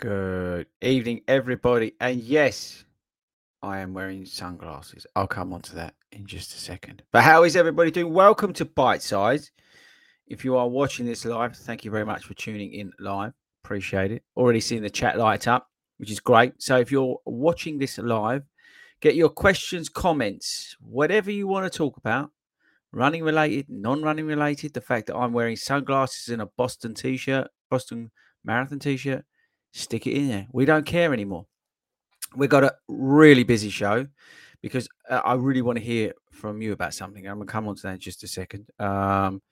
Good evening, everybody. And yes, I am wearing sunglasses. I'll come on to that in just a second. But how is everybody doing? Welcome to Bite Size. If you are watching this live, thank you very much for tuning in live. Appreciate it. Already seeing the chat light up, which is great. So if you're watching this live, get your questions, comments, whatever you want to talk about, running related, non running related. The fact that I'm wearing sunglasses and a Boston t shirt, Boston Marathon t shirt stick it in there. We don't care anymore. We've got a really busy show because uh, I really want to hear from you about something. I'm going to come on to that in just a second. Um,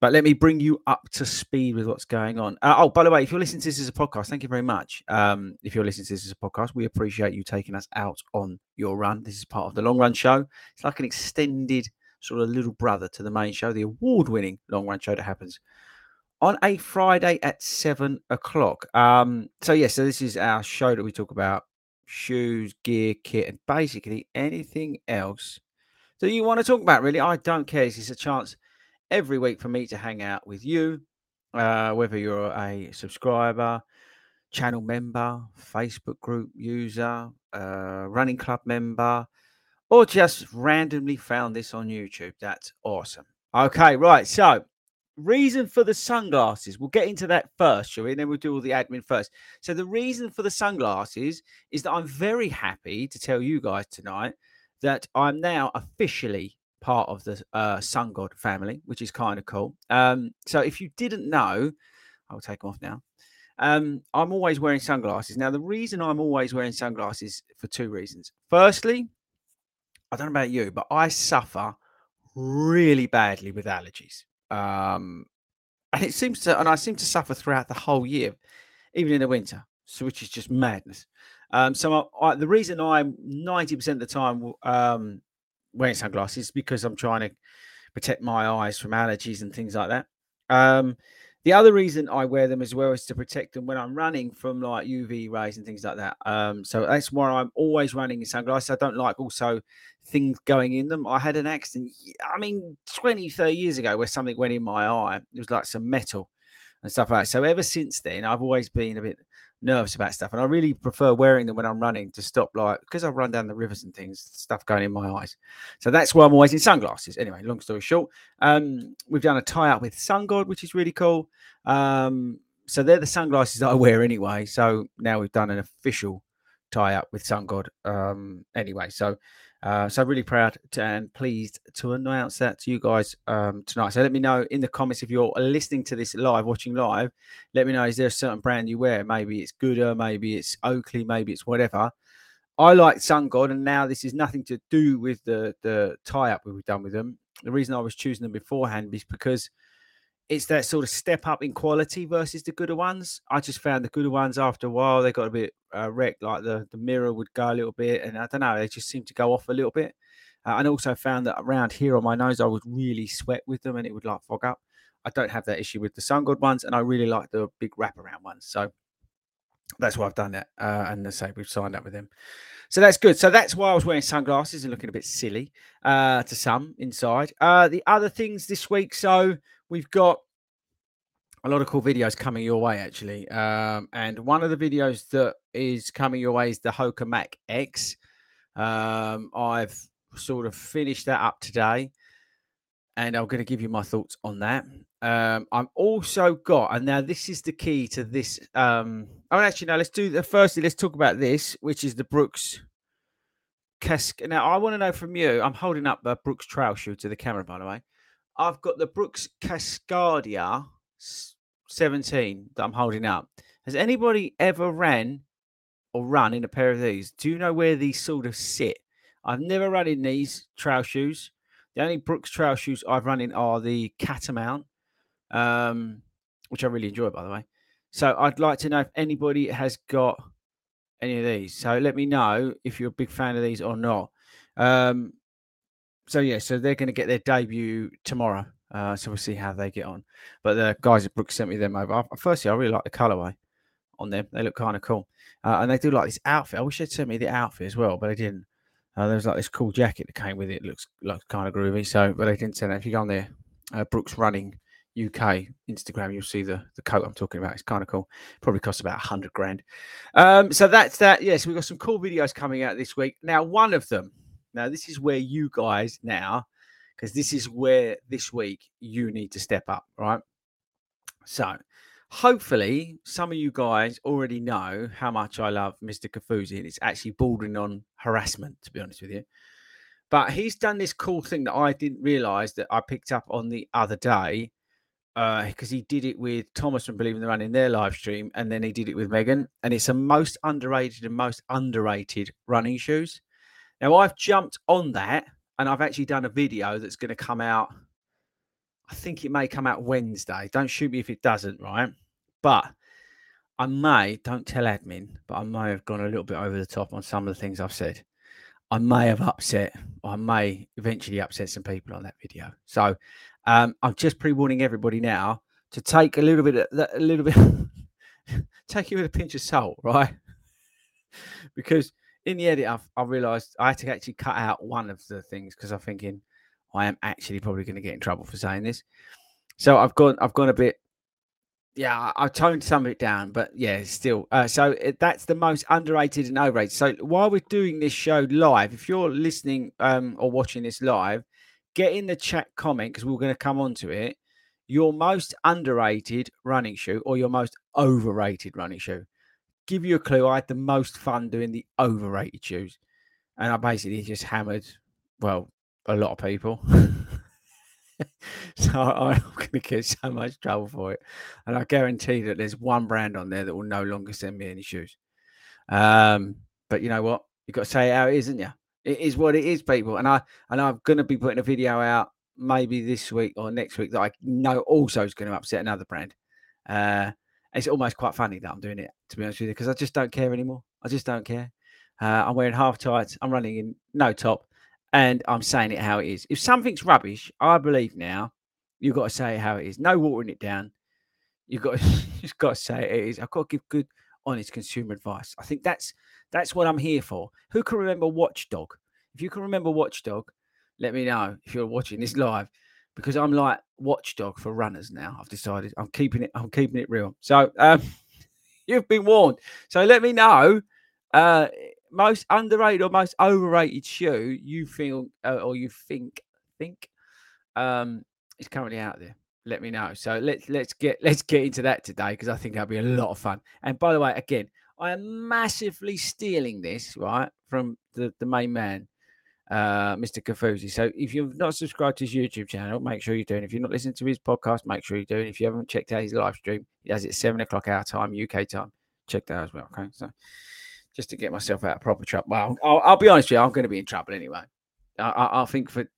but let me bring you up to speed with what's going on. Uh, oh, by the way, if you're listening to this as a podcast, thank you very much. Um, if you're listening to this as a podcast, we appreciate you taking us out on your run. This is part of the long run show. It's like an extended sort of little brother to the main show, the award winning long run show that happens on a Friday at seven o'clock. Um, so yeah, so this is our show that we talk about shoes, gear, kit, and basically anything else that you want to talk about. Really, I don't care. Is a chance every week for me to hang out with you, uh, whether you're a subscriber, channel member, Facebook group user, uh, running club member, or just randomly found this on YouTube. That's awesome. Okay, right. So reason for the sunglasses we'll get into that first shall we? And then we'll do all the admin first. So the reason for the sunglasses is that i'm very happy to tell you guys tonight that i'm now officially part of the uh, sun god family which is kind of cool. Um, so if you didn't know i'll take them off now. Um, i'm always wearing sunglasses. Now the reason i'm always wearing sunglasses for two reasons. Firstly i don't know about you but i suffer really badly with allergies um, and it seems to, and I seem to suffer throughout the whole year, even in the winter, so which is just madness. Um, so I, I, the reason I'm 90% of the time um, wearing sunglasses is because I'm trying to protect my eyes from allergies and things like that. Um, the other reason I wear them as well is to protect them when I'm running from like UV rays and things like that. Um, so that's why I'm always running in sunglasses. I don't like also things going in them. I had an accident, I mean, 20, 30 years ago where something went in my eye. It was like some metal and stuff like that. So ever since then, I've always been a bit nervous about stuff, and I really prefer wearing them when I'm running to stop like because I run down the rivers and things, stuff going in my eyes. So that's why I'm always in sunglasses. Anyway, long story short, um, we've done a tie up with Sun God, which is really cool. Um, so they're the sunglasses that I wear anyway. So now we've done an official tie up with Sun God. Um, anyway, so uh, so really proud to, and pleased to announce that to you guys um, tonight. So let me know in the comments if you're listening to this live, watching live. Let me know is there a certain brand you wear? Maybe it's Goodr, maybe it's Oakley, maybe it's whatever. I like Sun God, and now this is nothing to do with the the tie up we've done with them. The reason I was choosing them beforehand is because it's that sort of step up in quality versus the Goodr ones. I just found the Goodr ones after a while they got a bit uh, wrecked, like the the mirror would go a little bit, and I don't know, they just seemed to go off a little bit. Uh, and also found that around here on my nose, I would really sweat with them, and it would like fog up. I don't have that issue with the Sun God ones, and I really like the big wraparound ones. So that's why I've done that. Uh, and I say we've signed up with them. So that's good. So that's why I was wearing sunglasses and looking a bit silly uh, to some inside. Uh, the other things this week. So we've got a lot of cool videos coming your way, actually. Um, and one of the videos that is coming your way is the Hoka Mach X. Um, I've sort of finished that up today, and I'm going to give you my thoughts on that. Um, I'm also got, and now this is the key to this. Um, oh, actually, now let's do the firstly. Let's talk about this, which is the Brooks Casc. Now, I want to know from you. I'm holding up the Brooks trail shoe to the camera, by the way. I've got the Brooks Cascadia 17 that I'm holding up. Has anybody ever ran or run in a pair of these? Do you know where these sort of sit? I've never run in these trail shoes. The only Brooks trail shoes I've run in are the Catamount, um, which I really enjoy, by the way. So I'd like to know if anybody has got any of these. So let me know if you're a big fan of these or not. Um, so yeah, so they're going to get their debut tomorrow. Uh, so we'll see how they get on. But the guys at Brooks sent me them over. Firstly, I really like the colorway on them. They look kind of cool, uh, and they do like this outfit. I wish they'd sent me the outfit as well, but they didn't. Uh, there was like this cool jacket that came with it. it looks like kind of groovy. So, but they didn't send it. If you go on there, uh, Brooks Running UK Instagram, you'll see the the coat I'm talking about. It's kind of cool. Probably costs about a hundred grand. Um, so that's that. Yes, we've got some cool videos coming out this week. Now, one of them now, this is where you guys now, because this is where this week you need to step up, right? So, hopefully, some of you guys already know how much I love Mr. Kofuzi, and it's actually bordering on harassment, to be honest with you. But he's done this cool thing that I didn't realize that I picked up on the other day because uh, he did it with Thomas from Believe in the Run in their live stream, and then he did it with Megan. And it's the most underrated and most underrated running shoes. Now, I've jumped on that and I've actually done a video that's going to come out. I think it may come out Wednesday. Don't shoot me if it doesn't, right? But I may, don't tell admin, but I may have gone a little bit over the top on some of the things I've said. I may have upset, I may eventually upset some people on that video. So um, I'm just pre warning everybody now to take a little bit, of, a little bit, take it with a pinch of salt, right? because in the edit, I've, I realised I had to actually cut out one of the things because I'm thinking I am actually probably going to get in trouble for saying this. So I've gone, I've gone a bit. Yeah, I've toned some of it down, but yeah, still. Uh, so it, that's the most underrated and overrated. So while we're doing this show live, if you're listening um, or watching this live, get in the chat comment because we're going to come on to it. Your most underrated running shoe or your most overrated running shoe give you a clue, I had the most fun doing the overrated shoes. And I basically just hammered, well, a lot of people. so I'm going to get so much trouble for it. And I guarantee that there's one brand on there that will no longer send me any shoes. Um, but you know what? You've got to say it how it is, isn't you? It is what it is, people. And I and I'm going to be putting a video out maybe this week or next week that I know also is going to upset another brand. Uh, it's almost quite funny that I'm doing it, to be honest with you, because I just don't care anymore. I just don't care. Uh, I'm wearing half tights. I'm running in no top, and I'm saying it how it is. If something's rubbish, I believe now you've got to say it how it is. No watering it down. You've got to, you've got to say it is. I've got to give good, honest consumer advice. I think that's that's what I'm here for. Who can remember Watchdog? If you can remember Watchdog, let me know if you're watching this live because I'm like watchdog for runners now. I've decided I'm keeping it. I'm keeping it real. So, um, You've been warned. So let me know uh, most underrated or most overrated shoe you feel uh, or you think think um, is currently out there. Let me know. So let's let's get let's get into that today because I think that'll be a lot of fun. And by the way, again, I am massively stealing this right from the the main man, uh, Mr. Kofuzi. So if you've not subscribed to his YouTube channel, make sure you're doing. If you're not listening to his podcast, make sure you're doing. If you haven't checked out his live stream, he has it seven o'clock our time, UK time. Check that out as well. Okay, so just to get myself out of proper trouble. Well, I'll, I'll be honest with you, I'm going to be in trouble anyway. I, I, I think for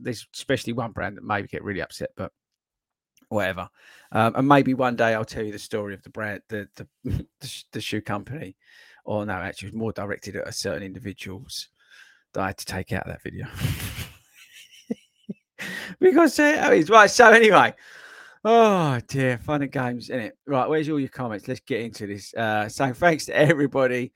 there's especially one brand that maybe get really upset, but whatever. Um, and maybe one day I'll tell you the story of the brand, the the, the, the shoe company, or no, actually, it was more directed at a certain individuals that I had to take out that video. because uh, it's right. So anyway, oh dear, fun and games in it. Right, where's all your comments? Let's get into this. Uh, so thanks to everybody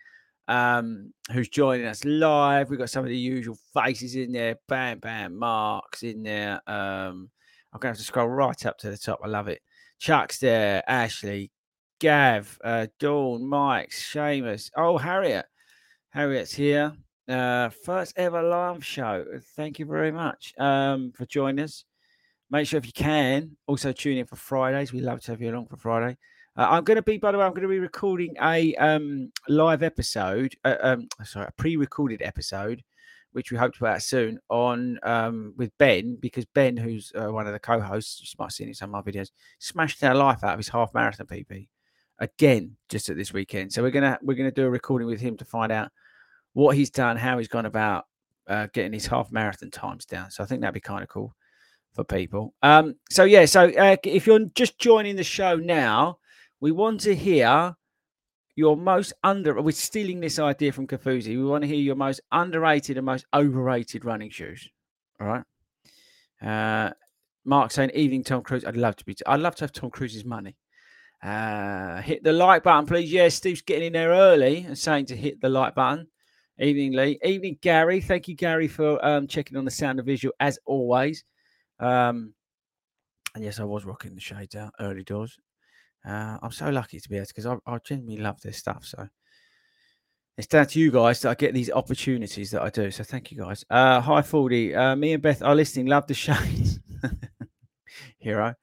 um, who's joining us live. We've got some of the usual faces in there. Bam, bam, Mark's in there. Um, I'm to have to scroll right up to the top. I love it. Chuck's there. Ashley, Gav, uh, Dawn, Mike, Seamus. Oh, Harriet. Harriet's here. Uh, first ever live show. Thank you very much um, for joining us. Make sure if you can also tune in for Fridays. We love to have you along for Friday. Uh, I'm going to be, by the way, I'm going to be recording a um, live episode, uh, um, sorry, a pre-recorded episode, which we hope to put out soon on um, with Ben, because Ben, who's uh, one of the co-hosts, you might have seen in some of my videos, smashed our life out of his half marathon PB again just at this weekend. So we're gonna we're gonna do a recording with him to find out what he's done, how he's gone about uh, getting his half marathon times down. So I think that'd be kind of cool for people. Um, so yeah, so uh, if you're just joining the show now we want to hear your most under. We're stealing this idea from Kofuzi. We want to hear your most underrated and most overrated running shoes. All right. Uh, Mark saying, "Evening, Tom Cruise. I'd love to be. I'd love to have Tom Cruise's money. Uh, hit the like button, please. Yeah, Steve's getting in there early and saying to hit the like button. Evening, Lee. Evening, Gary. Thank you, Gary, for um, checking on the sound and visual as always. Um, and yes, I was rocking the shades out early doors. Uh, I'm so lucky to be able because I, I genuinely love this stuff. So it's down to you guys that I get these opportunities that I do. So thank you guys. Uh, hi, Fordy. Uh, me and Beth are listening. Love the shades. Hero.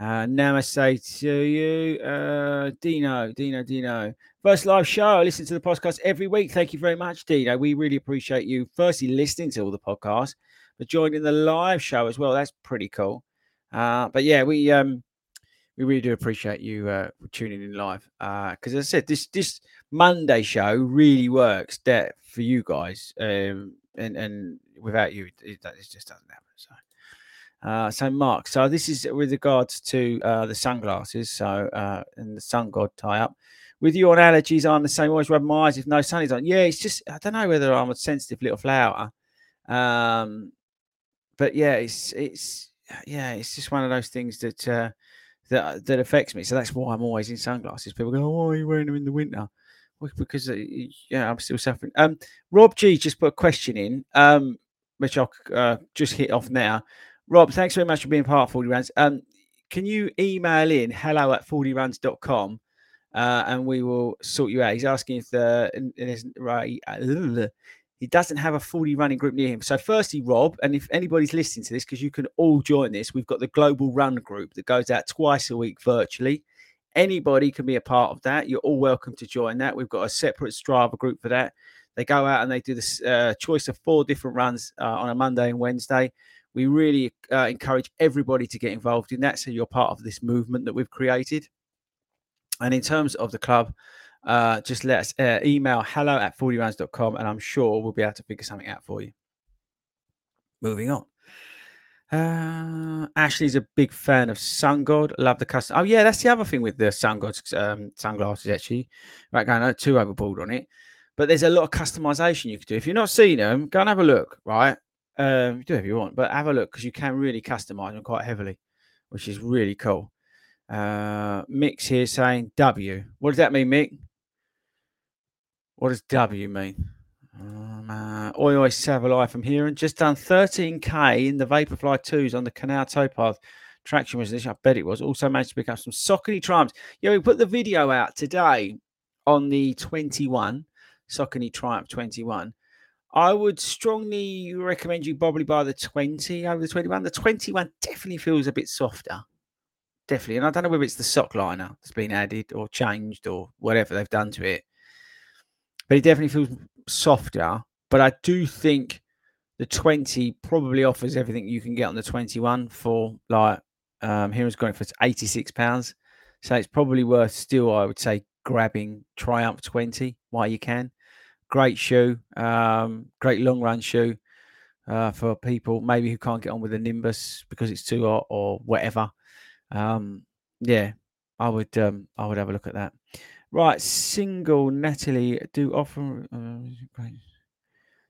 Uh, namaste to you. Uh, Dino, Dino, Dino. First live show. I listen to the podcast every week. Thank you very much, Dino. We really appreciate you, firstly, listening to all the podcasts, but joining the live show as well. That's pretty cool. Uh, but yeah, we um we really do appreciate you uh, tuning in live. Because uh, as I said, this this Monday show really works that for you guys, um, and and without you, it, it, just doesn't happen. So, uh, so Mark, so this is with regards to uh, the sunglasses. So uh, and the sun god tie up. With you on allergies, I'm the same. Always rub my eyes if no sun is on. Yeah, it's just I don't know whether I'm a sensitive little flower. Um, but yeah, it's it's yeah, it's just one of those things that uh, that that affects me. So that's why I'm always in sunglasses. People go, "Oh, why are you wearing them in the winter?" Well, because uh, yeah, I'm still suffering. Um, Rob G just put a question in, um, which I'll uh, just hit off now. Rob, thanks very much for being part of Fordy Runs. Um, can you email in hello at fordyruns.com uh, and we will sort you out? He's asking if the right, uh, he doesn't have a Fordy running group near him. So, firstly, Rob, and if anybody's listening to this, because you can all join this, we've got the Global Run group that goes out twice a week virtually. Anybody can be a part of that. You're all welcome to join that. We've got a separate Strava group for that. They go out and they do this uh, choice of four different runs uh, on a Monday and Wednesday. We really uh, encourage everybody to get involved in that. So, you're part of this movement that we've created. And in terms of the club, uh, just let us uh, email hello at fordyruns.com and I'm sure we'll be able to figure something out for you. Moving on. Uh, Ashley's a big fan of Sun God. Love the custom. Oh, yeah, that's the other thing with the Sun God um, sunglasses, actually. Right, going too overboard on it. But there's a lot of customization you can do. If you're not seeing them, go and have a look, right? Um, do if you want, but have a look because you can really customize them quite heavily, which is really cool. Uh, here saying W. What does that mean, Mick? What does W mean? Um, uh, oi, oi, from here and just done 13k in the Vaporfly 2s on the Canal towpath. traction was this, I bet it was. Also managed to pick up some Saucony Triumphs. Yeah, we put the video out today on the 21, Saucony Triumph 21. I would strongly recommend you probably buy the 20 over the 21. The 21 definitely feels a bit softer. Definitely. And I don't know whether it's the sock liner that's been added or changed or whatever they've done to it. But it definitely feels softer. But I do think the 20 probably offers everything you can get on the 21 for like um here is going for 86 pounds. So it's probably worth still, I would say, grabbing Triumph 20 while you can great shoe, um, great long run shoe uh, for people maybe who can't get on with the Nimbus because it's too hot or whatever. Um, yeah, I would um, I would have a look at that. Right, single Natalie do often uh,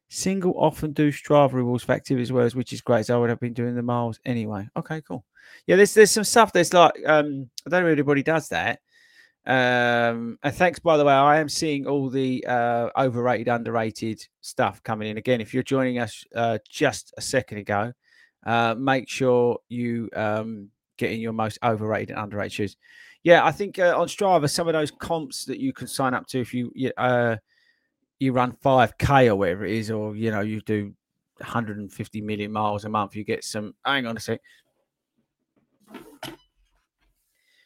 single often do Strava rewards for as well as which is great. So I would have been doing the miles anyway. Okay, cool. Yeah, there's there's some stuff that's like um, I don't know if anybody does that. Um, and thanks, by the way, I am seeing all the uh, overrated, underrated stuff coming in. Again, if you're joining us uh, just a second ago, uh, make sure you um, get in your most overrated and underrated shoes. Yeah, I think uh, on Strava, some of those comps that you can sign up to if you uh, you run 5K or whatever it is, or you know, you do 150 million miles a month, you get some. Hang on a sec.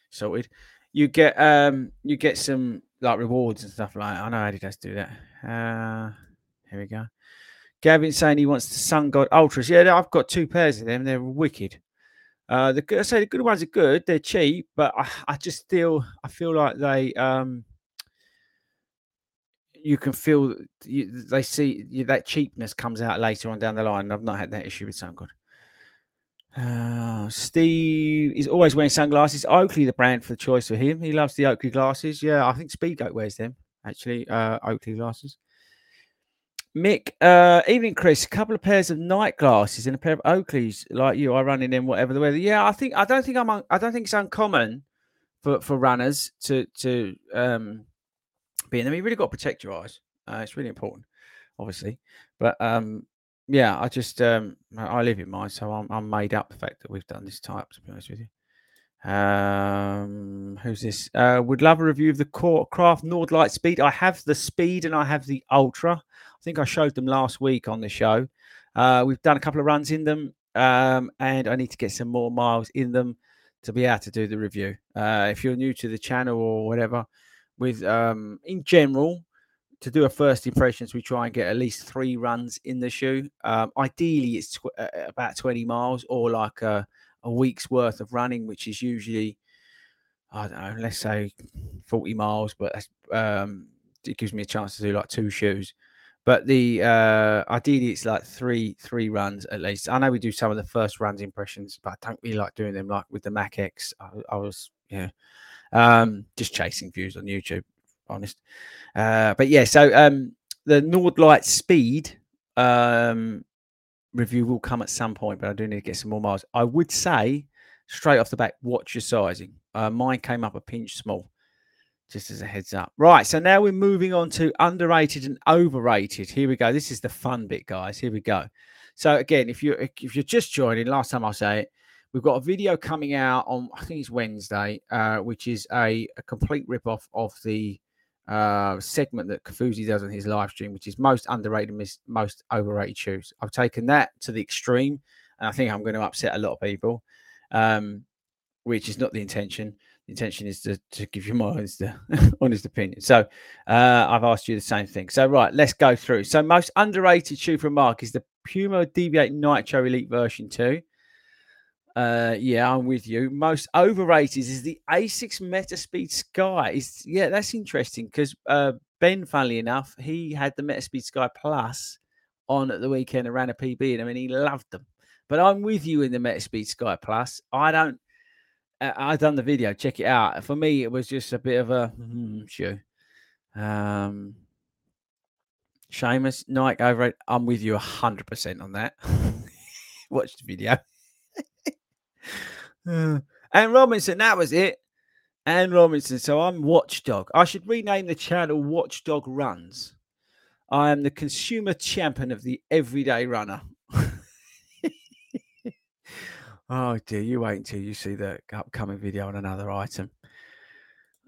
Sorted you get um you get some like rewards and stuff like. I know Adidas do that. Uh here we go. Gavin saying he wants the Sun God Ultras. Yeah, I've got two pairs of them. They're wicked. Uh, the I say the good ones are good. They're cheap, but I, I just feel I feel like they um you can feel you, they see you, that cheapness comes out later on down the line. I've not had that issue with Sun God. Uh, Steve is always wearing sunglasses. Oakley, the brand for the choice for him. He loves the Oakley glasses. Yeah, I think Speedgoat wears them actually. Uh, Oakley glasses. Mick, uh, evening, Chris. A couple of pairs of night glasses and a pair of Oakleys, like you. I run in whatever the weather. Yeah, I think I don't think I'm. Un- I don't think it's uncommon for for runners to to um be in them. You really got to protect your eyes. Uh, it's really important, obviously. But um, yeah, I just um I live in mine, so I'm I'm made up the fact that we've done this type. To be honest with you, um, who's this? Uh, would love a review of the Core Craft Nordlite Speed. I have the Speed and I have the Ultra. I think I showed them last week on the show. Uh, we've done a couple of runs in them, um, and I need to get some more miles in them to be able to do the review. Uh, if you're new to the channel or whatever, with um, in general, to do a first impressions, we try and get at least three runs in the shoe. Um, ideally, it's tw- uh, about 20 miles or like a, a, week's worth of running, which is usually, I don't know, let's say 40 miles, but um, it gives me a chance to do like two shoes. But the uh, ideally, it's like three three runs at least. I know we do some of the first runs impressions, but I don't really like doing them like with the Mach X. I, I was yeah, um, just chasing views on YouTube honest. Uh, but yeah, so um, the Nordlite Speed um, review will come at some point, but I do need to get some more miles. I would say straight off the back, watch your sizing. Uh, mine came up a pinch small, just as a heads up. Right, so now we're moving on to underrated and overrated. Here we go. This is the fun bit, guys. Here we go. So again, if you if you're just joining, last time I say it, we've got a video coming out on I think it's Wednesday, uh, which is a, a complete rip off of the uh, segment that Kofuzi does on his live stream, which is most underrated, most overrated shoes. I've taken that to the extreme, and I think I'm going to upset a lot of people, um, which is not the intention. The intention is to, to give you my honest, honest opinion. So uh, I've asked you the same thing. So right, let's go through. So most underrated shoe from Mark is the Puma Deviate Nitro Elite version two. Uh, yeah, I'm with you. Most overrated is the Asics Metaspeed Sky. Yeah, that's interesting because uh, Ben, funnily enough, he had the Metaspeed Sky Plus on at the weekend and ran a PB and I mean he loved them. But I'm with you in the Metaspeed Sky Plus. I don't. Uh, I done the video. Check it out. For me, it was just a bit of a mm, shoe. Um, Seamus, Nike overrated. I'm with you hundred percent on that. Watch the video. Anne Robinson, that was it. Anne Robinson. So I'm Watchdog. I should rename the channel Watchdog Runs. I am the consumer champion of the everyday runner. Oh dear, you wait until you see the upcoming video on another item.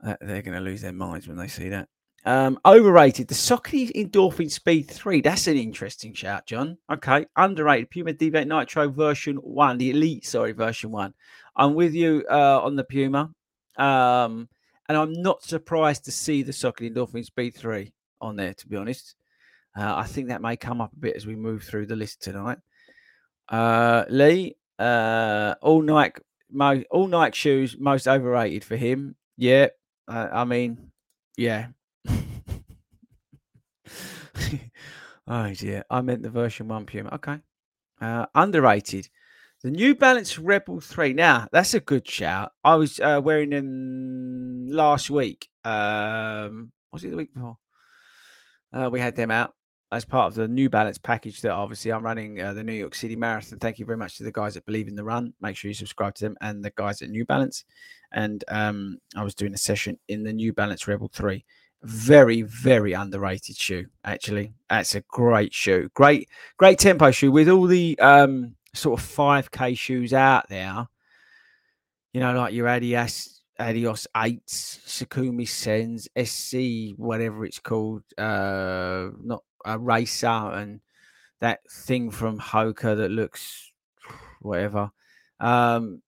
Uh, they're going to lose their minds when they see that. Um, overrated. The Saucony Endorphin Speed 3. That's an interesting shout, John. Okay. Underrated. Puma Deviate Nitro version 1. The Elite, sorry, version 1. I'm with you uh, on the Puma. Um, and I'm not surprised to see the Saucony Endorphin Speed 3 on there, to be honest. Uh, I think that may come up a bit as we move through the list tonight. Uh, Lee, uh, all Nike, all Nike shoes most overrated for him. Yeah, uh, I mean, yeah. oh dear, I meant the version one Puma. Okay, uh, underrated. The New Balance Rebel Three. Now that's a good shout. I was uh, wearing them last week. Um, was it the week before? Uh, we had them out as part of the New Balance package that obviously I'm running uh, the New York City Marathon. Thank you very much to the guys that believe in the run. Make sure you subscribe to them and the guys at New Balance. And um, I was doing a session in the New Balance Rebel 3. Very, very underrated shoe, actually. That's a great shoe. Great, great tempo shoe with all the um, sort of 5K shoes out there. You know, like your Adidas Adios 8s, Sakumi Sens, SC, whatever it's called. Uh, not a racer and that thing from Hoka that looks whatever. Um,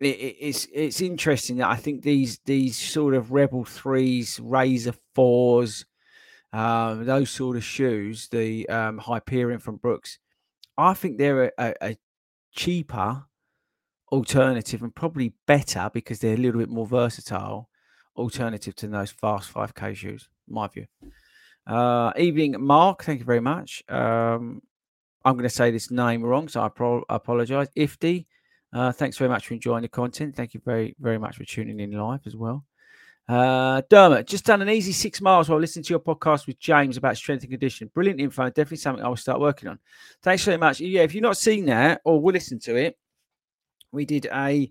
it, it's it's interesting that I think these these sort of Rebel threes, Razor fours, um, those sort of shoes, the um, Hyperion from Brooks, I think they're a, a, a cheaper alternative and probably better because they're a little bit more versatile alternative to those fast 5k shoes my view uh, evening, Mark. Thank you very much. Um, I'm going to say this name wrong, so I pro- apologize. Ifty, uh, thanks very much for enjoying the content. Thank you very, very much for tuning in live as well. Uh, Dermot, just done an easy six miles while listening to your podcast with James about strength and conditioning. Brilliant info. Definitely something I will start working on. Thanks very much. Yeah, if you've not seen that or will listen to it, we did a,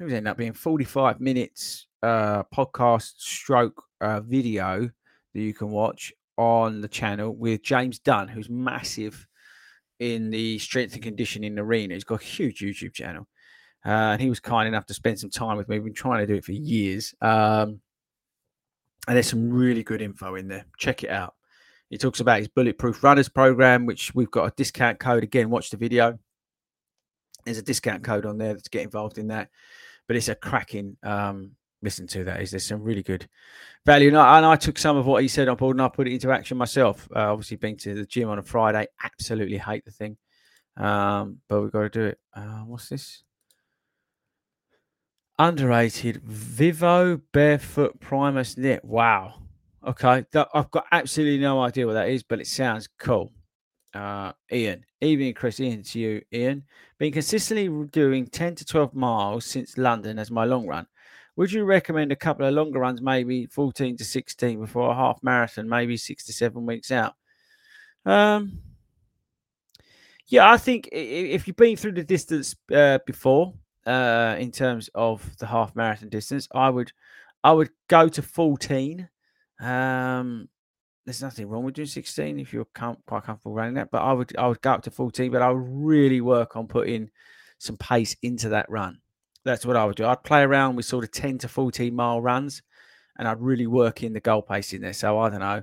it was end up being 45 minutes uh, podcast stroke uh, video that you can watch on the channel with James Dunne, who's massive in the strength and conditioning arena. He's got a huge YouTube channel. Uh, and he was kind enough to spend some time with me. We've been trying to do it for years. Um, and there's some really good info in there. Check it out. He talks about his Bulletproof Runners program, which we've got a discount code. Again, watch the video. There's a discount code on there to get involved in that. But it's a cracking um, listen to that. Is there's some really good value, and I, and I, took some of what he said on board and I put it into action myself. Uh, obviously, being to the gym on a Friday, absolutely hate the thing, um, but we've got to do it. Uh, what's this? Underrated Vivo Barefoot Primus Knit. Wow. Okay, I've got absolutely no idea what that is, but it sounds cool. Uh, Ian, evening, Chris. Ian to you, Ian. Been consistently doing 10 to 12 miles since London as my long run. Would you recommend a couple of longer runs, maybe 14 to 16 before a half marathon, maybe six to seven weeks out? Um, yeah, I think if you've been through the distance uh, before, uh, in terms of the half marathon distance, I would, I would go to 14. Um, there's nothing wrong with doing 16 if you're com- quite comfortable running that, but I would, I would go up to 14, but I would really work on putting some pace into that run. That's what I would do. I'd play around with sort of 10 to 14 mile runs and I'd really work in the goal pace in there. So I don't know,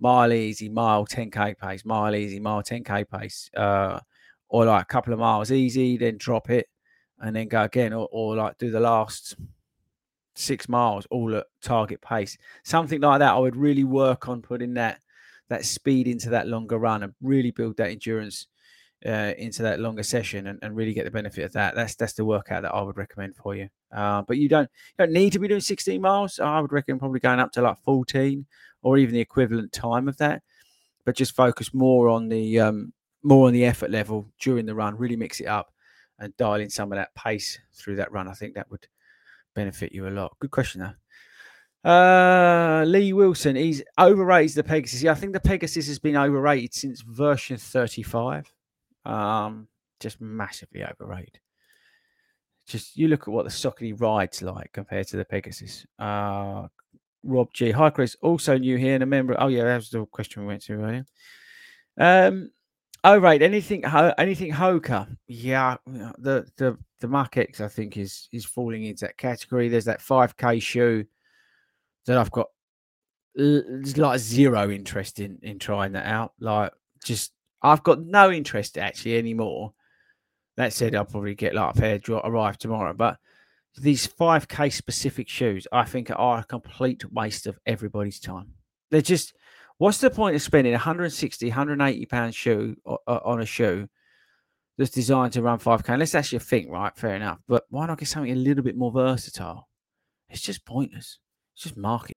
mile easy, mile 10k pace, mile easy, mile 10k pace, uh, or like a couple of miles easy, then drop it and then go again, or, or like do the last six miles all at target pace. Something like that. I would really work on putting that that speed into that longer run and really build that endurance uh, into that longer session and, and, really get the benefit of that. That's that's the workout that I would recommend for you. Uh, but you don't you don't need to be doing 16 miles. I would recommend probably going up to like 14 or even the equivalent time of that. But just focus more on the um, more on the effort level during the run. Really mix it up and dial in some of that pace through that run. I think that would benefit you a lot. Good question though. Uh, Lee Wilson, he's overrated the Pegasus. Yeah, I think the Pegasus has been overrated since version 35. Um, just massively overrated. Just you look at what the Saucony rides like compared to the Pegasus. Uh, Rob G. Hi, Chris. Also new here and a member. Oh, yeah, that was the question we went to earlier. Um, Oh right, anything Ho- anything Hoka? Yeah, the the the Mach X I think is is falling into that category. There's that 5k shoe that I've got there's like zero interest in in trying that out. Like just I've got no interest actually anymore. That said, I'll probably get like a pair drop arrive tomorrow. But these 5k specific shoes, I think are a complete waste of everybody's time. They're just what's the point of spending 160, 180 pound shoe on a shoe that's designed to run 5k? Unless that's your think, right? Fair enough. But why not get something a little bit more versatile? It's just pointless. It's just market.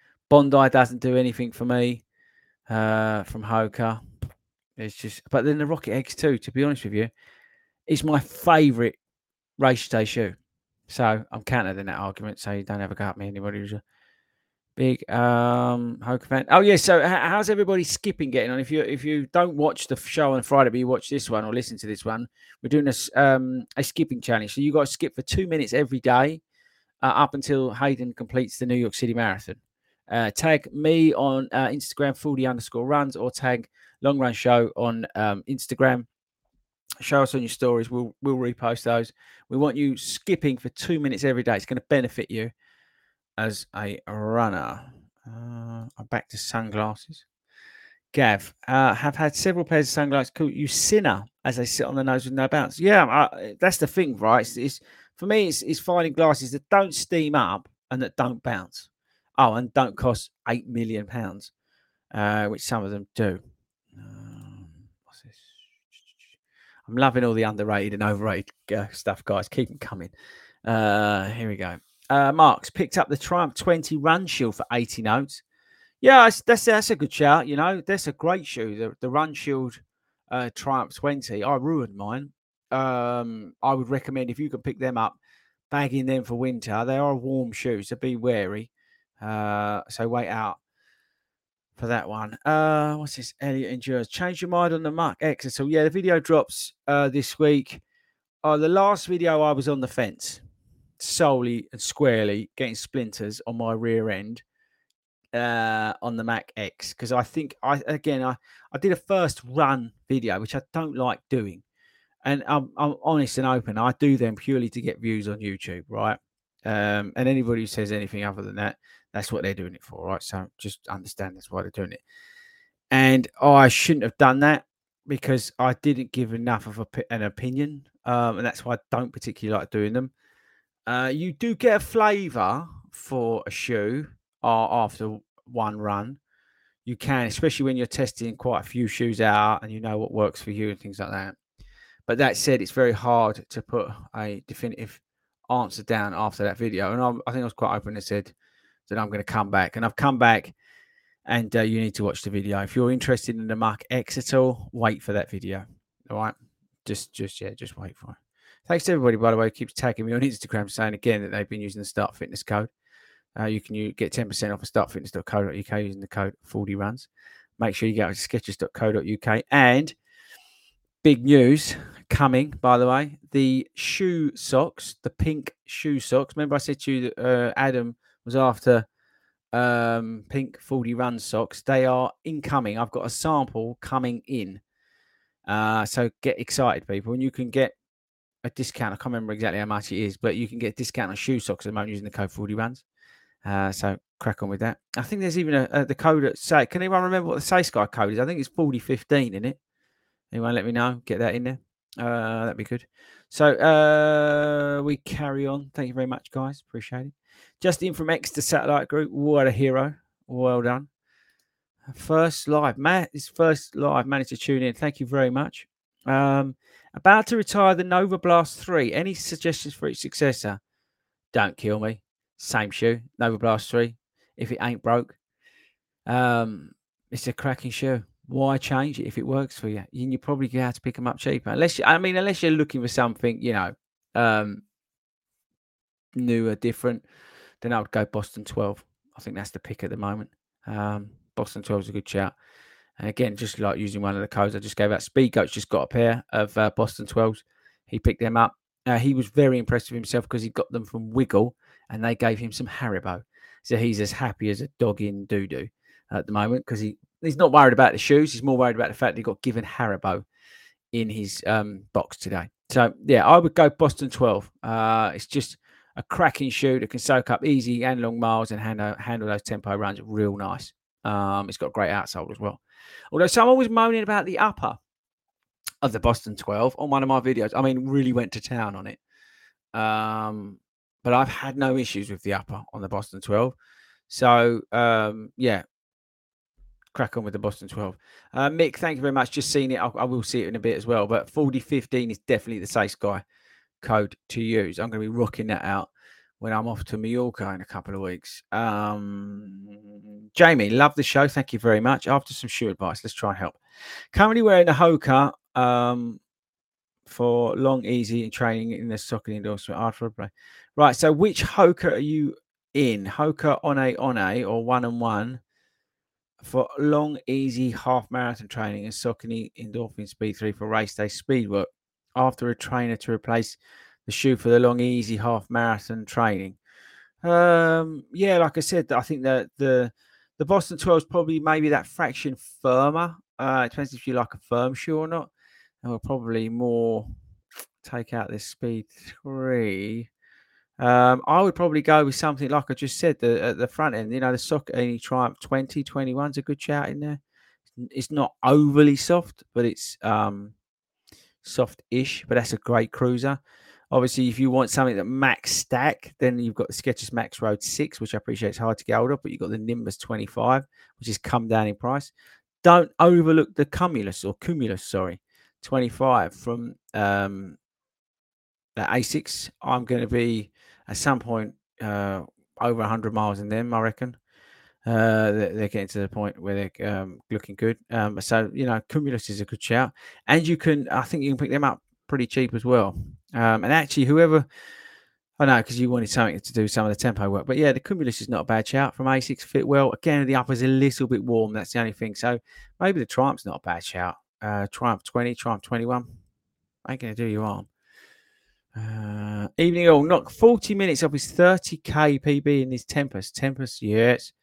Bondi doesn't do anything for me uh, from Hoka. It's just, but then the Rocket X2, to be honest with you, is my favourite race day shoe. So I'm countered in that argument. So you don't ever go at me, anybody who's a big um Hoka fan. Oh yeah, so how's everybody skipping getting on? If you if you don't watch the show on Friday, but you watch this one or listen to this one, we're doing a um a skipping challenge. So you got to skip for two minutes every day uh, up until Hayden completes the New York City Marathon. Uh, tag me on uh, Instagram, Fordy underscore runs, or tag Long Run Show on um, Instagram. Show us on your stories. We'll we'll repost those. We want you skipping for two minutes every day. It's going to benefit you as a runner. Uh, I'm back to sunglasses. Gav, uh, have had several pairs of sunglasses. Call you sinner as they sit on the nose with no bounce. Yeah, I, that's the thing, right? It's, it's for me, it's, it's finding glasses that don't steam up and that don't bounce. Oh, and don't cost eight million pounds, uh, which some of them do. Um, what's this? I'm loving all the underrated and overrated uh, stuff, guys. Keep them coming. Uh, here we go. Uh, Marks picked up the Triumph 20 Run Shield for 80 notes. Yeah, that's that's a good shout. You know, that's a great shoe. The, the Run Shield uh, Triumph 20. I ruined mine. Um, I would recommend if you could pick them up, bagging them for winter. They are warm shoes, so be wary. Uh, so wait out for that one. Uh, what's this? Elliot endures. Change your mind on the Mach X. So yeah, the video drops uh this week. Uh, the last video I was on the fence, solely and squarely getting splinters on my rear end uh on the Mach X because I think I again I I did a first run video which I don't like doing, and I'm I'm honest and open. I do them purely to get views on YouTube, right? Um, and anybody who says anything other than that, that's what they're doing it for, right? So just understand that's why they're doing it. And oh, I shouldn't have done that because I didn't give enough of a, an opinion, um, and that's why I don't particularly like doing them. Uh, you do get a flavour for a shoe uh, after one run. You can, especially when you're testing quite a few shoes out and you know what works for you and things like that. But that said, it's very hard to put a definitive answer down after that video. And I, I think I was quite open and said I'm going to come back. And I've come back and uh, you need to watch the video. If you're interested in the Mark X at all, wait for that video. All right. Just, just, yeah, just wait for it. Thanks to everybody, by the way, who keeps tagging me on Instagram saying again that they've been using the Start Fitness code. Uh, you can you get 10% off of startfitness.co.uk using the code Fordy runs. Make sure you go to sketches.co.uk. And big news coming, by the way, the shoe socks, the pink shoe socks. Remember, I said to you that uh, Adam was after um, pink Fordy run socks. They are incoming. I've got a sample coming in. Uh, so get excited, people. And you can get a discount. I can't remember exactly how much it is, but you can get a discount on shoe socks at the moment using the code Fordy runs. Uh, so crack on with that. I think there's even a, a the code at say. Can anyone remember what the Say Sky code is? I think it's forty fifteen in it. Anyone let me know? Get that in there. Uh, that'd be good. So uh, we carry on. Thank you very much, guys. Appreciate it. Just in from Exeter Satellite Group. What a hero. Well done. First live. Matt is first live. Managed to tune in. Thank you very much. Um, about to retire the Nova Blast 3. Any suggestions for its successor? Don't kill me. Same shoe. Nova Blast 3. If it ain't broke. Um, it's a cracking shoe. Why change it if it works for you? You, you probably have to pick them up cheaper. Unless you, I mean, unless you're looking for something, you know, um, new or different, then I would go Boston 12. I think that's the pick at the moment. Um, Boston 12 is a good shout. And again, just like using one of the codes I just gave out, Speed Coach just got a pair of uh, Boston 12s. He picked them up. Uh, he was very impressed with himself because he got them from Wiggle and they gave him some Haribo. So he's as happy as a dog in doo doo at the moment because he, he's not worried about the shoes. He's more worried about the fact he got given Haribo in his um, box today. So yeah, I would go Boston 12. Uh, it's just a cracking shoe that can soak up easy and long miles and handle, handle those tempo runs real nice. Um, it's got great outsole as well. Although someone was moaning about the upper of the Boston 12 on one of my videos. I mean, really went to town on it. Um, but I've had no issues with the upper on the Boston 12. So um, yeah, crack on with the Boston 12. Uh, Mick, thank you very much. Just seen it. I, I will see it in a bit as well. But 4015 is definitely the Safe Sky code to use. I'm going to be rocking that out when I'm off to Mallorca in a couple of weeks. Um, Jamie, love the show. Thank you very much. After some shoe advice, let's try and help. Currently wearing a Hoka um, for long, easy training in the Saucony Endorphin. After a play. Right. So, which Hoka are you in? Hoka on a on a or one and one for long, easy half marathon training and Saucony Endorphin Speed 3 for race day speed work after a trainer to replace the shoe for the long, easy half marathon training. Um, yeah, like I said, I think that the the Boston 12 is probably maybe that fraction firmer. Uh, it depends if you like a firm shoe or not. And we'll probably more take out this speed three. Um, I would probably go with something like I just said, the at the front end, you know, the Saucony Triumph 20, 21's a good shout in there. It's not overly soft, but it's um soft-ish, but that's a great cruiser. Obviously, if you want something that max stack, then you've got the Skechers Max Road 6, which I appreciate it's hard to get hold of, but you've got the Nimbus 25, which has come down in price. Don't overlook the Cumulus or Cumulus, sorry, 25 from um, the Asics. I'm going to be at some point uh, over 100 miles in them, I reckon. Uh, they're, getting to the point where they're um, looking good. Um, so you know, Cumulus is a good shout, and you can. I think you can pick them up pretty cheap as well. Um, and actually, whoever I know because you wanted something to do some of the tempo work, but yeah, the Cumulus is not a bad shout from Asics. Fit well. Again, the upper's a little bit warm. That's the only thing. So maybe the Triumph's not a bad shout. Uh, Triumph 20, Triumph 21. Ain't gonna do you harm. Uh, evening all knock 40 minutes off his 30k PB in his Tempus. Tempus, yes.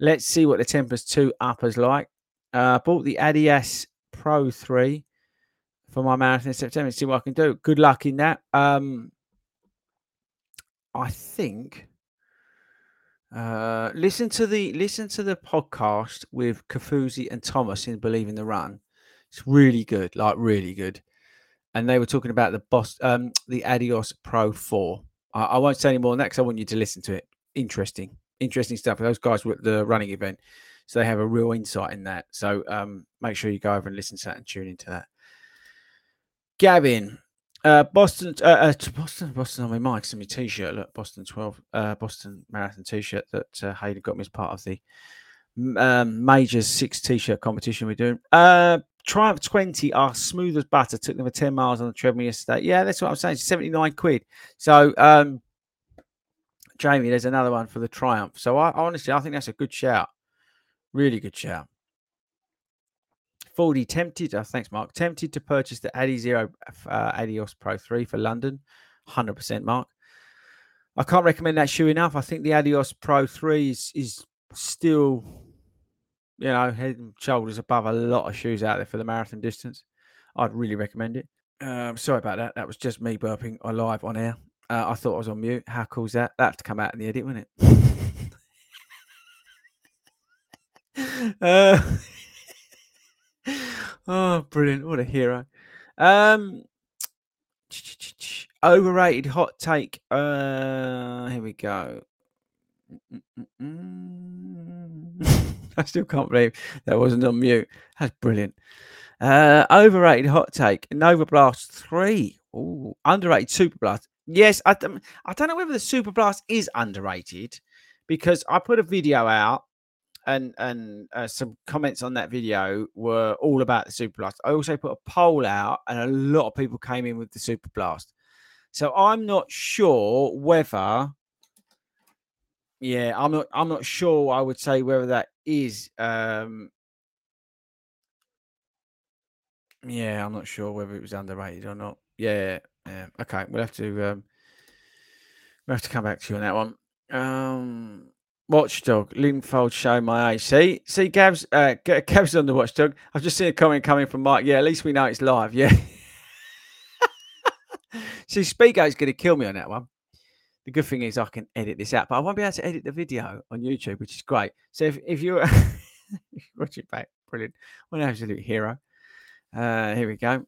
Let's see what the Tempus 2 upper's like. Uh, bought the Adidas Pro 3 for my marathon in September. See what I can do. Good luck in that. Um, I think uh, listen to the listen to the podcast with Kofuzi and Thomas in Believe in the Run. It's really good, like really good. And they were talking about the boss, um, the Adios Pro Four. I, I won't say any more because I want you to listen to it. Interesting interesting stuff. Those guys were at the running event, so they have a real insight in that. So um, make sure you go over and listen to that and tune into that. Gavin, uh, Boston, uh, uh, Boston, Boston on my mic, send me t-shirt. Look, Boston twelve, uh, Boston Marathon t-shirt that uh, Hayden got me as part of the um, majors six t-shirt competition we're doing. Uh, Triumph 20 are smooth as butter. Took them for 10 miles on the treadmill yesterday. Yeah, that's what I'm saying. 79 quid. So um, Jamie, there's another one for the Triumph. So I honestly, I think that's a good shout. Really good shout. Fordy tempted, uh, thanks, Mark. Tempted to purchase the Adizero uh, Adios Pro 3 for London. 100%, Mark. I can't recommend that shoe enough. I think the Adios Pro 3 is, is still, you know, head and shoulders above a lot of shoes out there for the marathon distance. I'd really recommend it. Um, sorry about that. That was just me burping live on air. Uh, I thought I was on mute. How cool is that? That to come out in the edit, wouldn't it? uh, oh, brilliant! What a hero. Um, overrated hot take. Uh, here we go. I still can't believe that wasn't on mute. That's brilliant. Uh, overrated hot take Nova Blast 3. Ooh, underrated Super Blast. Yes, I, I don't know whether the Super Blast is underrated because I put a video out and and uh, some comments on that video were all about the Super Blast. I also put a poll out, and a lot of people came in with the Super Blast. So I'm not sure whether, yeah, I'm not. I'm not sure. I would say whether that is. Um, yeah, I'm not sure whether it was underrated or not. Yeah, yeah. Okay, we'll have to. Um, we'll have to come back to you on that one. Um, Watchdog, Linfold show my age. See, see, Gab's, uh, Gab's on the Watchdog. I've just seen a comment coming from Mike. Yeah, at least we know it's live. Yeah. see, Speako's going to kill me on that one. The good thing is I can edit this out, but I won't be able to edit the video on YouTube, which is great. So if, if you're watch it back, brilliant. What an absolute hero. Uh, here we go.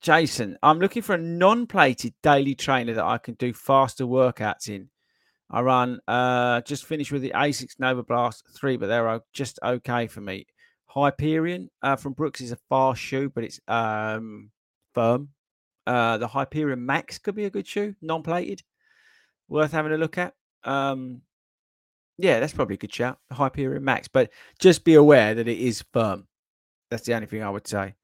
Jason, I'm looking for a non-plated daily trainer that I can do faster workouts in. I run uh just finished with the Asics Nova Blast 3, but they're just okay for me. Hyperion uh, from Brooks is a fast shoe, but it's um firm. Uh the Hyperion Max could be a good shoe, non-plated. Worth having a look at. Um yeah, that's probably a good shout. Hyperion Max, but just be aware that it is firm. That's the only thing I would say.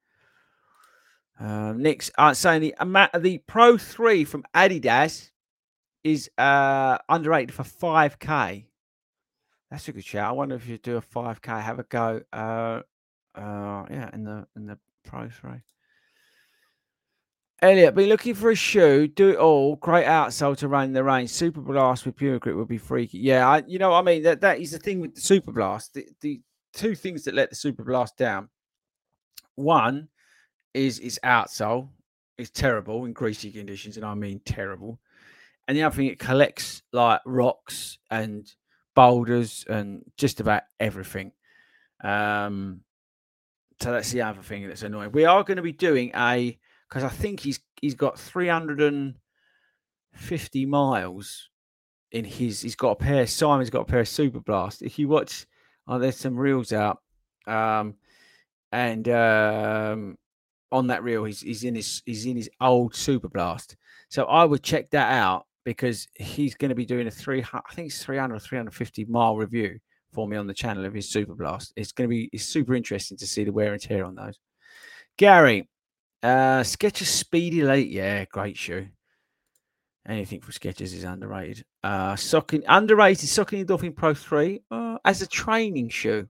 Um, Nick's uh, saying the the Pro 3 from Adidas is uh, underrated for 5k. That's a good shout. I wonder if you do a 5k, have a go. Uh, uh, yeah, in the in the pro three. Elliot, be looking for a shoe. Do it all. Great outsole to run in the rain. Super blast with pure grip would be freaky. Yeah, I, you know, I mean that that is the thing with the super blast. The, the two things that let the super blast down. One is its outsole. It's terrible in greasy conditions, and I mean terrible and the other thing it collects like rocks and boulders and just about everything. Um, so that's the other thing that's annoying. We are going to be doing a because I think he's he's got 350 miles in his. He's got a pair. Simon's got a pair of Super Blast. If you watch, oh, there's some reels out, um, and um, on that reel, he's he's in his he's in his old Super Blast. So I would check that out because he's going to be doing a three. I think it's 300 or 350 mile review for me on the channel of his Super Blast. It's going to be it's super interesting to see the wear and tear on those. Gary, uh, Skechers Speed Elite, yeah, great shoe. Anything for Skechers is underrated. Uh, Saucony, underrated Saucony Endorphin Pro 3 uh, as a training shoe.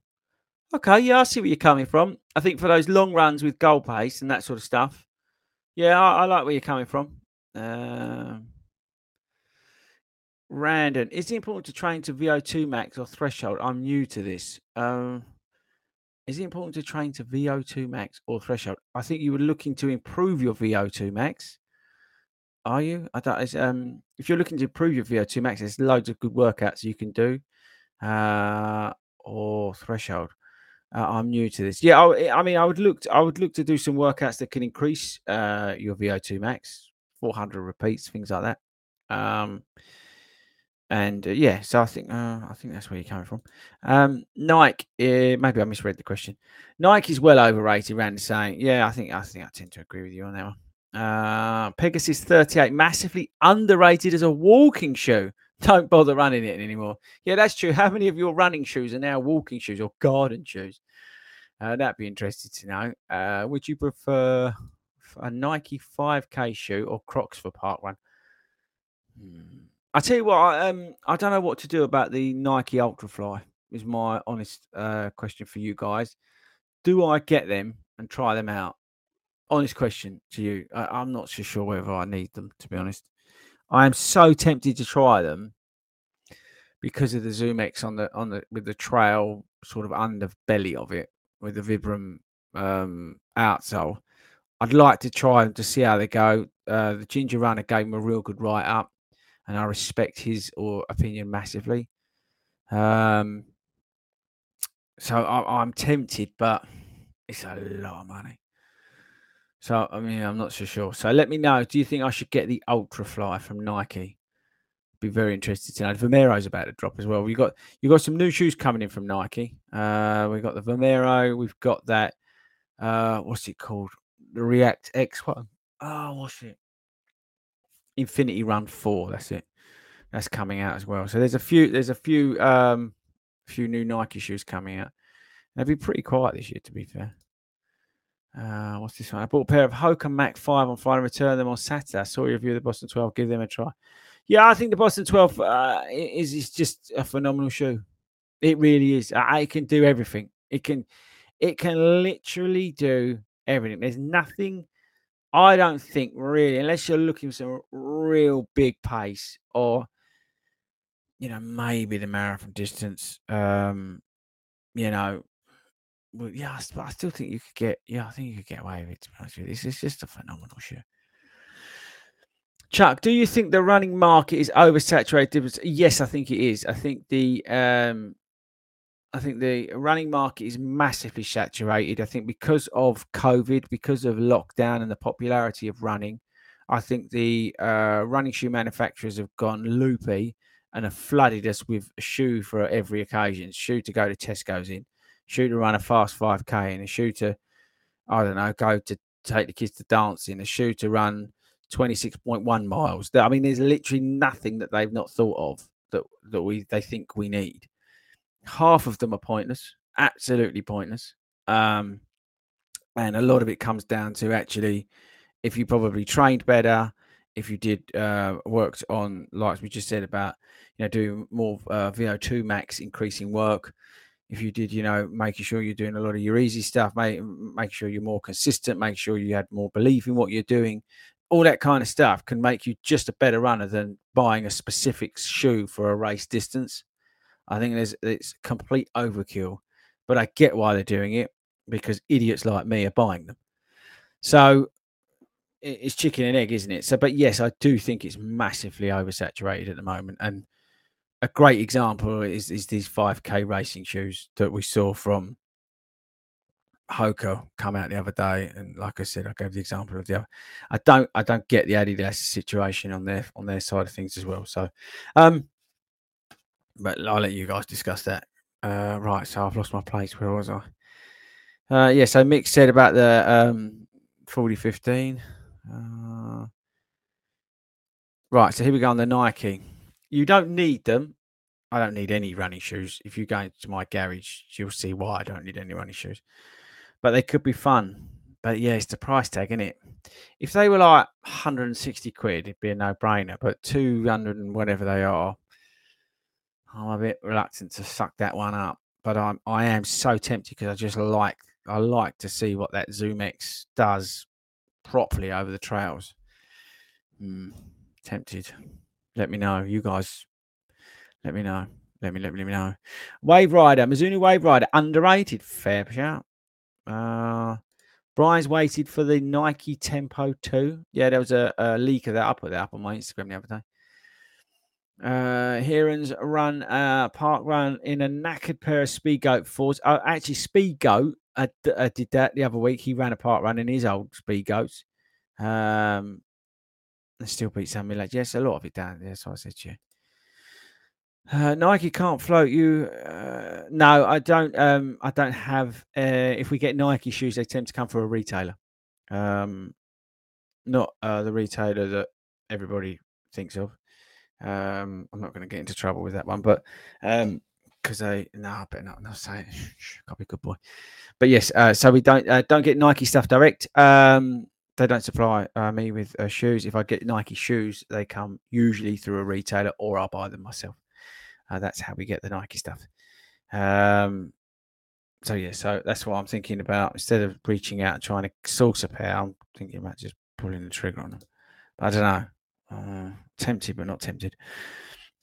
Okay, yeah, I see where you're coming from. I think for those long runs with goal pace and that sort of stuff. Yeah, I, I like where you're coming from. Um, Random. Is it important to train to VO2 max or threshold? I'm new to this. Um, is it important to train to VO2 max or threshold? I think you were looking to improve your VO2 max. Are you? I don't. Um, if you're looking to improve your VO2 max, there's loads of good workouts you can do. Uh, or threshold. Uh, I'm new to this. Yeah, I, I, mean, I would look. To, I would look to do some workouts that can increase uh, your VO2 max, 400 repeats, things like that. Um, and uh, yeah, so I think uh, I think that's where you're coming from. Um, Nike, uh, maybe I misread the question. Nike is well overrated. Randy saying, yeah, I think I think I tend to agree with you on that one. Uh, Pegasus 38 massively underrated as a walking shoe. Don't bother running it anymore. Yeah, that's true. How many of your running shoes are now walking shoes or garden shoes? Uh, that'd be interesting to know. Uh, would you prefer a Nike 5K shoe or Crocs for park run? Hmm. I tell you what, I, um, I don't know what to do about the Nike Ultrafly. Is my honest uh, question for you guys. Do I get them and try them out? Honest question to you. I, am not so sure whether I need them. To be honest, I am so tempted to try them because of the ZoomX on the on the with the trail sort of underbelly of it with the Vibram um, outsole. I'd like to try them to see how they go. Uh, the Ginger Runner gave me a real good write up and I respect his or opinion massively. Um, so I, am tempted, but it's a lot of money. So I mean, I'm not so sure. So let me know. Do you think I should get the Ultra Fly from Nike? be very interested to know. Vomero's about to drop as well. We got you got some new shoes coming in from Nike. Uh, we got the Vomero. We've got that. Uh, what's it called? The React X one. Oh, what's it? Infinity Run Four. That's it. That's coming out as well. So there's a few. There's a few. Um, few new Nike shoes coming out. They'll be pretty quiet this year, to be fair. Uh, what's this one? I bought a pair of Hoka Mach 5 on Friday, and returned them on Saturday. I saw you review the Boston 12. Give them a try. Yeah, I think the Boston 12 uh, is, is just a phenomenal shoe. It really is. It can do everything. It can, it can literally do everything. There's nothing, I don't think, really, unless you're looking for some real big pace or, you know, maybe the marathon distance. Um, you know, well, yeah, I, I still think you could get. Yeah, I think you could get away with it. To be honest with you, it's, just a phenomenal shoe. Chuck, do you think the running market is oversaturated? Yes, I think it is. I think the um, I think the running market is massively saturated. I think because of COVID, because of lockdown and the popularity of running, I think the uh, running shoe manufacturers have gone loopy and have flooded us with a shoe for every occasion. Shoe to go to Tesco's in, shoe to run a fast 5K, and a shooter, I don't know, go to take the kids to dancing, a shooter run 26.1 miles. I mean, there's literally nothing that they've not thought of that, that we they think we need. Half of them are pointless, absolutely pointless. Um, and a lot of it comes down to actually, if you probably trained better, if you did uh, worked on, like we just said about, you know, doing more uh, VO2 max, increasing work. If you did, you know, making sure you're doing a lot of your easy stuff, make make sure you're more consistent, make sure you had more belief in what you're doing, all that kind of stuff can make you just a better runner than buying a specific shoe for a race distance. I think there's it's complete overkill, but I get why they're doing it because idiots like me are buying them. So it's chicken and egg, isn't it? So, but yes, I do think it's massively oversaturated at the moment. And a great example is is these 5K racing shoes that we saw from Hoka come out the other day, and like I said, I gave the example of the other. I don't, I don't get the Adidas situation on their on their side of things as well. So, um, but I'll let you guys discuss that. Uh, right, so I've lost my place. Where was I? Uh, yeah, so Mick said about the um 4015. Uh, right, so here we go on the Nike. You don't need them. I don't need any running shoes. If you go into my garage, you'll see why I don't need any running shoes but they could be fun. But yeah, it's the price tag, isn't it? If they were like 160 quid, it'd be a no brainer. But 200 and whatever they are, I'm a bit reluctant to suck that one up. But I'm I am so tempted because I just like I like to see what that Zoom X does properly over the trails. Mm, tempted. Let me know. You guys, let me know. Let me let me let me know. Wave Rider, Mizuno Wave Rider, underrated. Fair shout. Uh, Brian's waited for the Nike Tempo 2. Yeah, there was a, a leak of that. I put that up on my Instagram the other day. Uh, Heron's run uh, park run in a knackered pair of Speedgoat fours. Oh, actually, Speed Coach uh, uh, did that the other week. He ran a park run in his old Speedgoats. Um, still beat Sammy Like Yes, a lot of it down there. So I said you. Uh, Nike can't float you. Uh, no, I don't. Um, I don't have. Uh, if we get Nike shoes, they tend to come from a retailer, um, not uh, the retailer that everybody thinks of. Um, I'm not going to get into trouble with that one, but um, because they no, I better not. No, say can't be a good boy. But yes, uh, so we don't uh, don't get Nike stuff direct. Um, they don't supply uh, me with uh, shoes. If I get Nike shoes, they come usually through a retailer, or I'll buy them myself. Uh, that's how we get the Nike stuff. Um, so yeah, so that's what I'm thinking about. Instead of reaching out and trying to source a pair, I'm thinking about just pulling the trigger on them. But I don't know. Uh, tempted, but not tempted.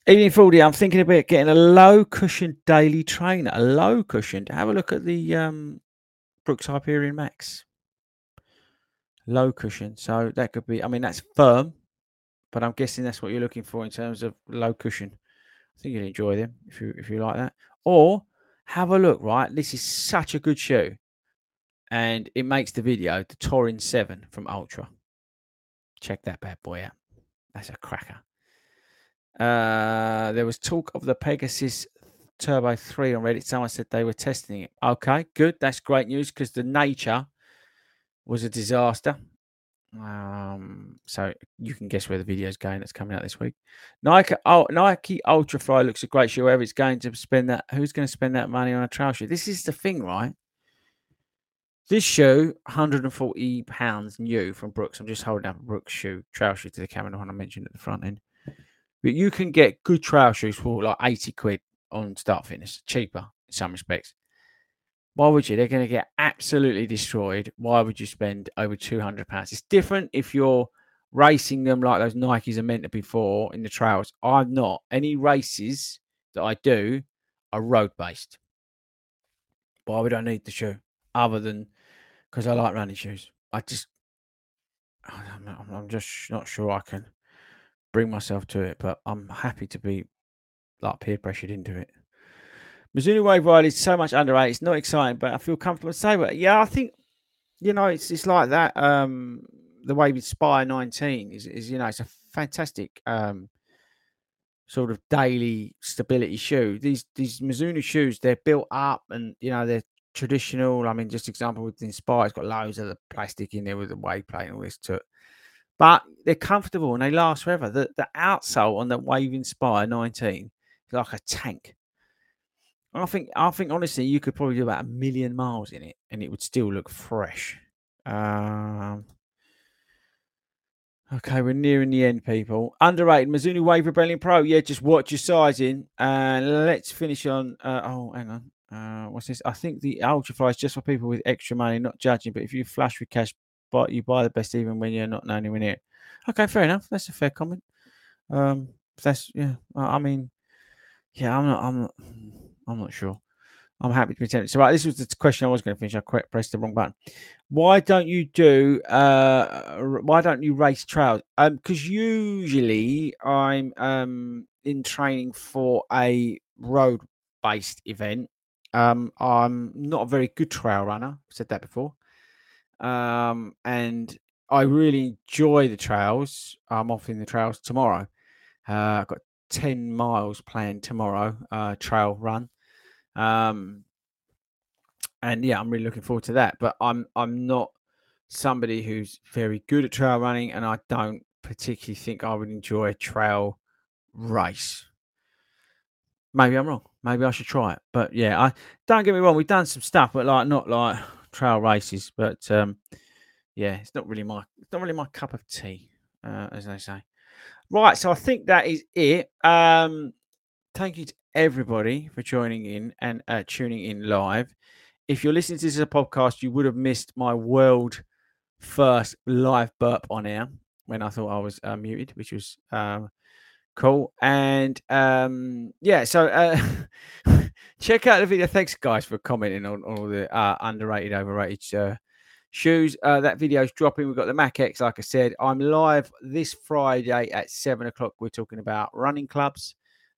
Evening Fordy, I'm thinking about getting a low cushion daily trainer, a low cushion. Have a look at the um, Brooks Hyperion Max. Low cushion. So that could be, I mean, that's firm, but I'm guessing that's what you're looking for in terms of low cushion. I think you'll enjoy them if you if you like that. Or have a look, right? This is such a good shoe. And it makes the video, the Torin 7 from Altra. Check that bad boy out. That's a cracker. Uh, there was talk of the Pegasus Turbo 3 on Reddit. Someone said they were testing it. Okay, good. That's great news because the nature was a disaster. Um, so you can guess where the video is going. That's coming out this week. Nike, oh, Nike Ultrafly looks a great shoe. Whoever it's going to spend that, who's going to spend that money on a trail shoe? This is the thing, right? This shoe, 140 pounds new from Brooks. I'm just holding up a Brooks shoe, trail shoe to the camera, the one I mentioned at the front end. But you can get good trail shoes for like 80 quid on Start Fitness, cheaper in some respects. Why would you? They're going to get absolutely destroyed. Why would you spend over two hundred pounds? It's different if you're racing them like those Nikes are meant to be for in the trails. I'm not. Any races that I do are road based. Why would I need the shoe other than because I like running shoes? I just, I'm, I'm just not sure I can bring myself to it, but I'm happy to be like peer pressured into it. Mizuno Wave Ride is so much underrated. It's not exciting, but I feel comfortable to say. But yeah, I think you know it's it's like that. Um, the Wave Inspire 19 is is you know it's a fantastic um sort of daily stability shoe. These these Mizuno shoes they're built up and you know they're traditional. I mean, just example with the Inspire, it's got loads of the plastic in there with the wave plate and all this to it. But they're comfortable and they last forever. The the outsole on the Wave Inspire 19 is like a tank. I think I think honestly you could probably do about a million miles in it and it would still look fresh. Um, okay, we're nearing the end, people. Underrated Mizuno Wave Rebellion Pro. Yeah, just watch your sizing and let's finish on. Uh, oh, hang on. Uh, what's this? I think the Ultrafly is just for people with extra money, not judging. But if you flash with cash, but you buy the best even when you're not anywhere near it. Okay, fair enough. That's a fair comment. Um, that's yeah. I mean, yeah, I'm not. I'm not. I'm not sure. I'm happy to be tempted. So, right, this was the question I was going to finish. I pressed the wrong button. Why don't you do? Uh, why don't you race trails? Um, because usually I'm um in training for a road-based event. Um, I'm not a very good trail runner. I've said that before. Um, and I really enjoy the trails. I'm off in the trails tomorrow. Uh, I've got 10 miles planned tomorrow, uh, trail run. Um, and yeah, I'm really looking forward to that. But I'm I'm not somebody who's very good at trail running, and I don't particularly think I would enjoy a trail race. Maybe I'm wrong. Maybe I should try it. But yeah, I don't get me wrong. We've done some stuff, but like not like trail races. But um, yeah, it's not really my it's not really my cup of tea, uh, as they say. Right, so I think that is it. Um, thank you to everybody for joining in and uh, tuning in live. If you're listening to this as a podcast, you would have missed my world first live burp on air when I thought I was uh, muted, which was um, cool. And um, yeah, so uh, check out the video. Thanks, guys, for commenting on, on all the uh, underrated, overrated uh, shoes. Uh, that video is dropping. We've got the Mach X, like I said. I'm live this Friday at seven o'clock. We're talking about running clubs.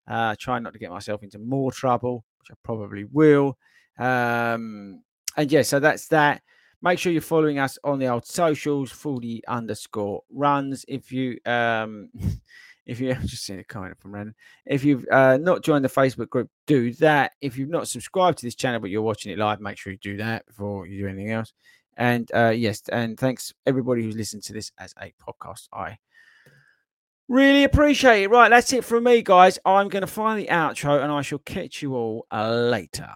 Uh, trying not to get myself into more trouble, which I probably will. Um, and yeah, so that's that. Make sure you're following us on the old socials, Fordy underscore runs. If you um if you have just seen a comment from Brandon, if you've uh, not joined the Facebook group, do that. If you've not subscribed to this channel but you're watching it live, make sure you do that before you do anything else. And uh, yes, and thanks everybody who's listened to this as a podcast. I Really appreciate it. Right, that's it from me, guys. I'm going to find the outro and I shall catch you all uh, later.